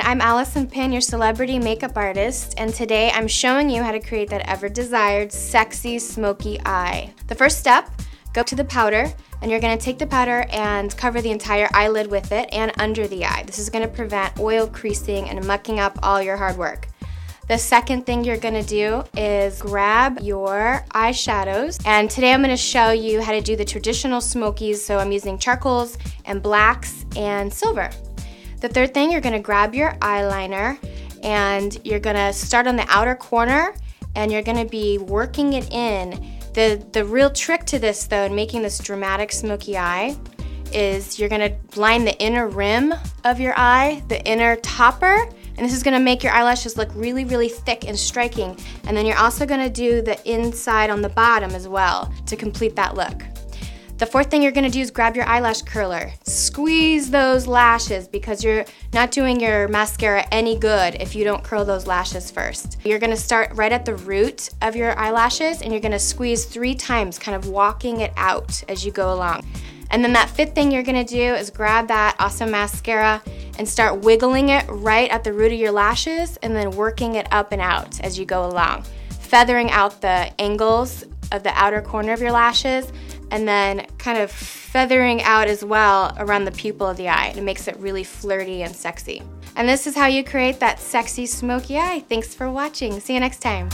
I'm Allison Pin, your celebrity makeup artist, and today I'm showing you how to create that ever desired sexy smoky eye. The first step, go to the powder, and you're gonna take the powder and cover the entire eyelid with it and under the eye. This is gonna prevent oil creasing and mucking up all your hard work. The second thing you're gonna do is grab your eyeshadows. And today I'm gonna show you how to do the traditional smokies. So I'm using charcoals and blacks and silver. The third thing, you're gonna grab your eyeliner and you're gonna start on the outer corner and you're gonna be working it in. The, the real trick to this though, in making this dramatic smoky eye, is you're gonna line the inner rim of your eye, the inner topper, and this is gonna make your eyelashes look really, really thick and striking. And then you're also gonna do the inside on the bottom as well to complete that look. The fourth thing you're gonna do is grab your eyelash curler. Squeeze those lashes because you're not doing your mascara any good if you don't curl those lashes first. You're gonna start right at the root of your eyelashes and you're gonna squeeze three times, kind of walking it out as you go along. And then that fifth thing you're gonna do is grab that awesome mascara and start wiggling it right at the root of your lashes and then working it up and out as you go along. Feathering out the angles of the outer corner of your lashes and then kind of feathering out as well around the pupil of the eye. It makes it really flirty and sexy. And this is how you create that sexy smoky eye. Thanks for watching. See you next time.